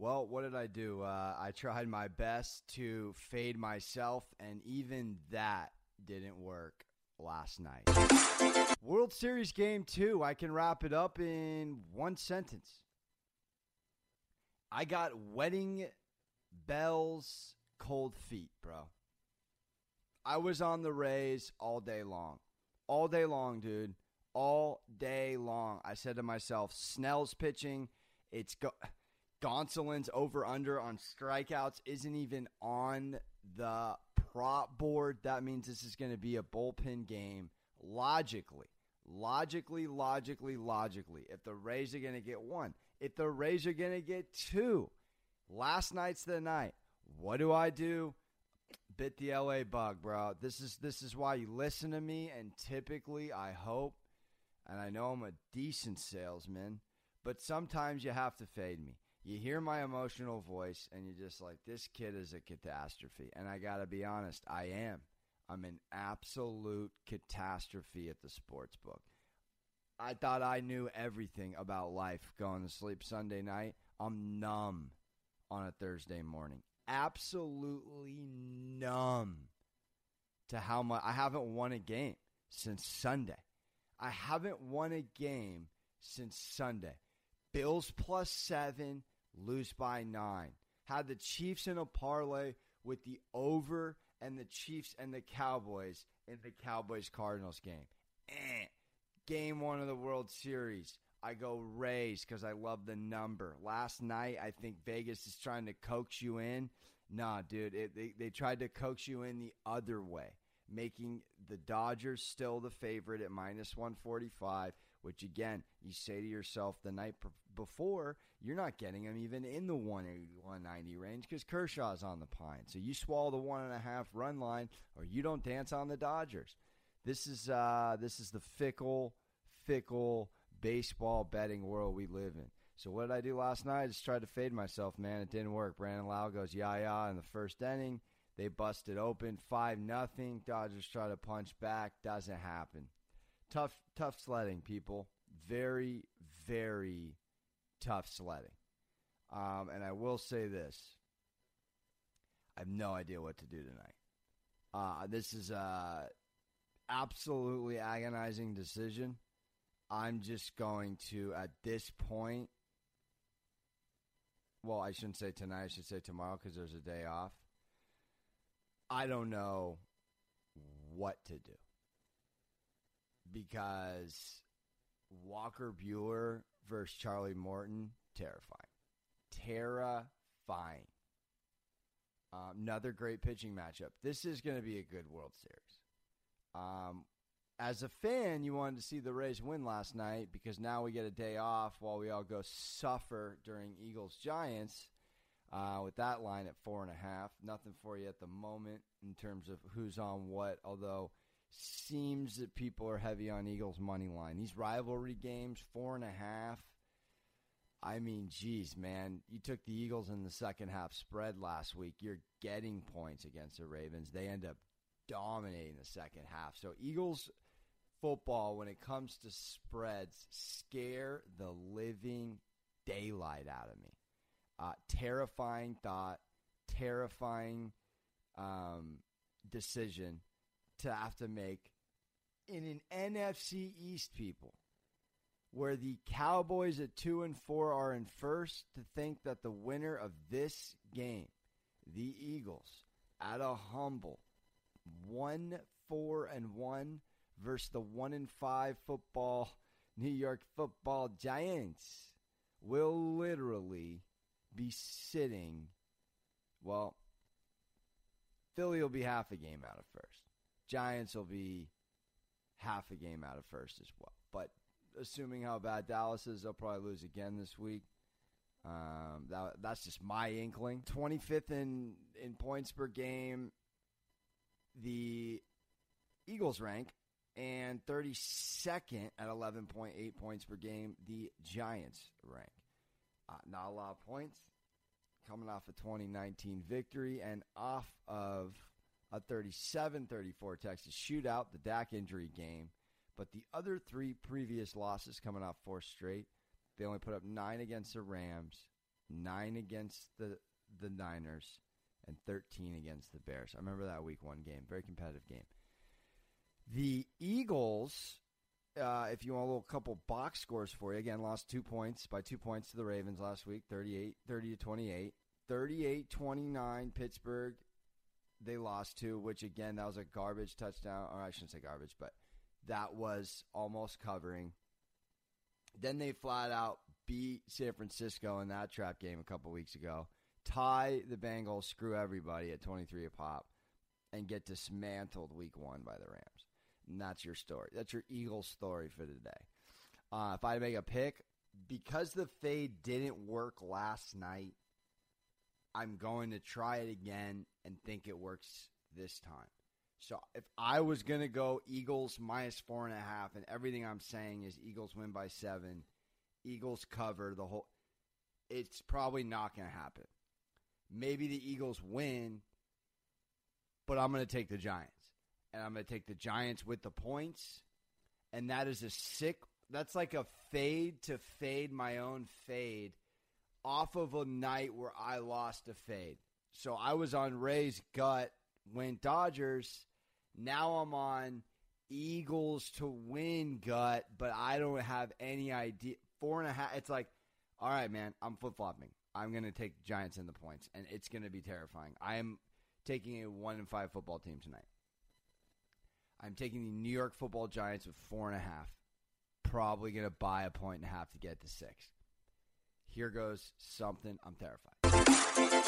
Well, what did I do? Uh, I tried my best to fade myself, and even that didn't work last night. World Series game two, I can wrap it up in one sentence. I got wedding bells, cold feet, bro. I was on the Rays all day long. All day long, dude. All day long. I said to myself, Snell's pitching. It's go- Gonsolin's over under on strikeouts isn't even on the prop board. That means this is going to be a bullpen game. Logically, logically, logically, logically, if the Rays are going to get one, if the Rays are going to get two, last night's the night. What do I do? Bit the LA bug, bro. This is this is why you listen to me, and typically I hope, and I know I'm a decent salesman, but sometimes you have to fade me you hear my emotional voice and you're just like, this kid is a catastrophe. And I got to be honest, I am. I'm an absolute catastrophe at the sports book. I thought I knew everything about life going to sleep Sunday night. I'm numb on a Thursday morning. Absolutely numb to how much I haven't won a game since Sunday. I haven't won a game since Sunday. Bills plus seven, lose by nine. Had the Chiefs in a parlay with the over and the Chiefs and the Cowboys in the Cowboys Cardinals game. Eh. Game one of the World Series. I go Rays because I love the number. Last night, I think Vegas is trying to coax you in. Nah, dude, it, they, they tried to coax you in the other way, making the Dodgers still the favorite at minus 145 which again, you say to yourself the night before, you're not getting them even in the 190 range because Kershaw's on the pine. So you swallow the one and a half run line, or you don't dance on the Dodgers. This is uh, this is the fickle, fickle baseball betting world we live in. So what did I do last night? I just tried to fade myself, man. It didn't work. Brandon Lowe goes yah yah in the first inning. They busted open five nothing. Dodgers try to punch back. Doesn't happen tough tough sledding, people. Very very tough sledding. Um, and I will say this: I have no idea what to do tonight. Uh, this is a absolutely agonizing decision. I'm just going to, at this point, well, I shouldn't say tonight. I should say tomorrow because there's a day off. I don't know what to do because Walker Buehler versus Charlie Morton, terrifying. Terrifying. Um, another great pitching matchup. This is going to be a good World Series. Um, as a fan, you wanted to see the Rays win last night because now we get a day off while we all go suffer during Eagles Giants. Uh, with that line at four and a half, nothing for you at the moment in terms of who's on what. Although seems that people are heavy on Eagles money line. These rivalry games, four and a half. I mean, geez, man, you took the Eagles in the second half spread last week. You're getting points against the Ravens. They end up dominating the second half. So Eagles football, when it comes to spreads, scare the living daylight out of me. Uh, terrifying thought, terrifying um, decision to have to make in an NFC East, people, where the Cowboys at two and four are in first, to think that the winner of this game, the Eagles, at a humble one four and one versus the one and five football New York Football Giants, will literally sitting. Well, Philly will be half a game out of first. Giants will be half a game out of first as well. But assuming how bad Dallas is, they'll probably lose again this week. Um, that, that's just my inkling. 25th in, in points per game, the Eagles rank, and 32nd at 11.8 points per game, the Giants rank. Uh, not a lot of points. Coming off a 2019 victory and off of a 37 34 Texas shootout, the Dak injury game. But the other three previous losses coming off four straight, they only put up nine against the Rams, nine against the the Niners, and 13 against the Bears. I remember that Week One game, very competitive game. The Eagles, uh, if you want a little couple box scores for you, again lost two points by two points to the Ravens last week, 38 30 to 28. 38 29 Pittsburgh they lost to, which again, that was a garbage touchdown. Or I shouldn't say garbage, but that was almost covering. Then they flat out beat San Francisco in that trap game a couple weeks ago, tie the Bengals, screw everybody at 23 a pop, and get dismantled week one by the Rams. And that's your story. That's your Eagles story for today. Uh, if I make a pick, because the fade didn't work last night, I'm going to try it again and think it works this time. So if I was going to go Eagles minus four and a half, and everything I'm saying is Eagles win by seven, Eagles cover the whole, it's probably not going to happen. Maybe the Eagles win, but I'm going to take the Giants. And I'm going to take the Giants with the points. And that is a sick, that's like a fade to fade my own fade off of a night where I lost a fade. So I was on Ray's gut, went Dodgers. Now I'm on Eagles to win gut, but I don't have any idea. Four and a half. It's like, all right, man, I'm flip flopping. I'm going to take Giants in the points, and it's going to be terrifying. I am taking a one and five football team tonight. I'm taking the New York Football Giants with four and a half. Probably going to buy a point and a half to get to six. Here goes something I'm terrified.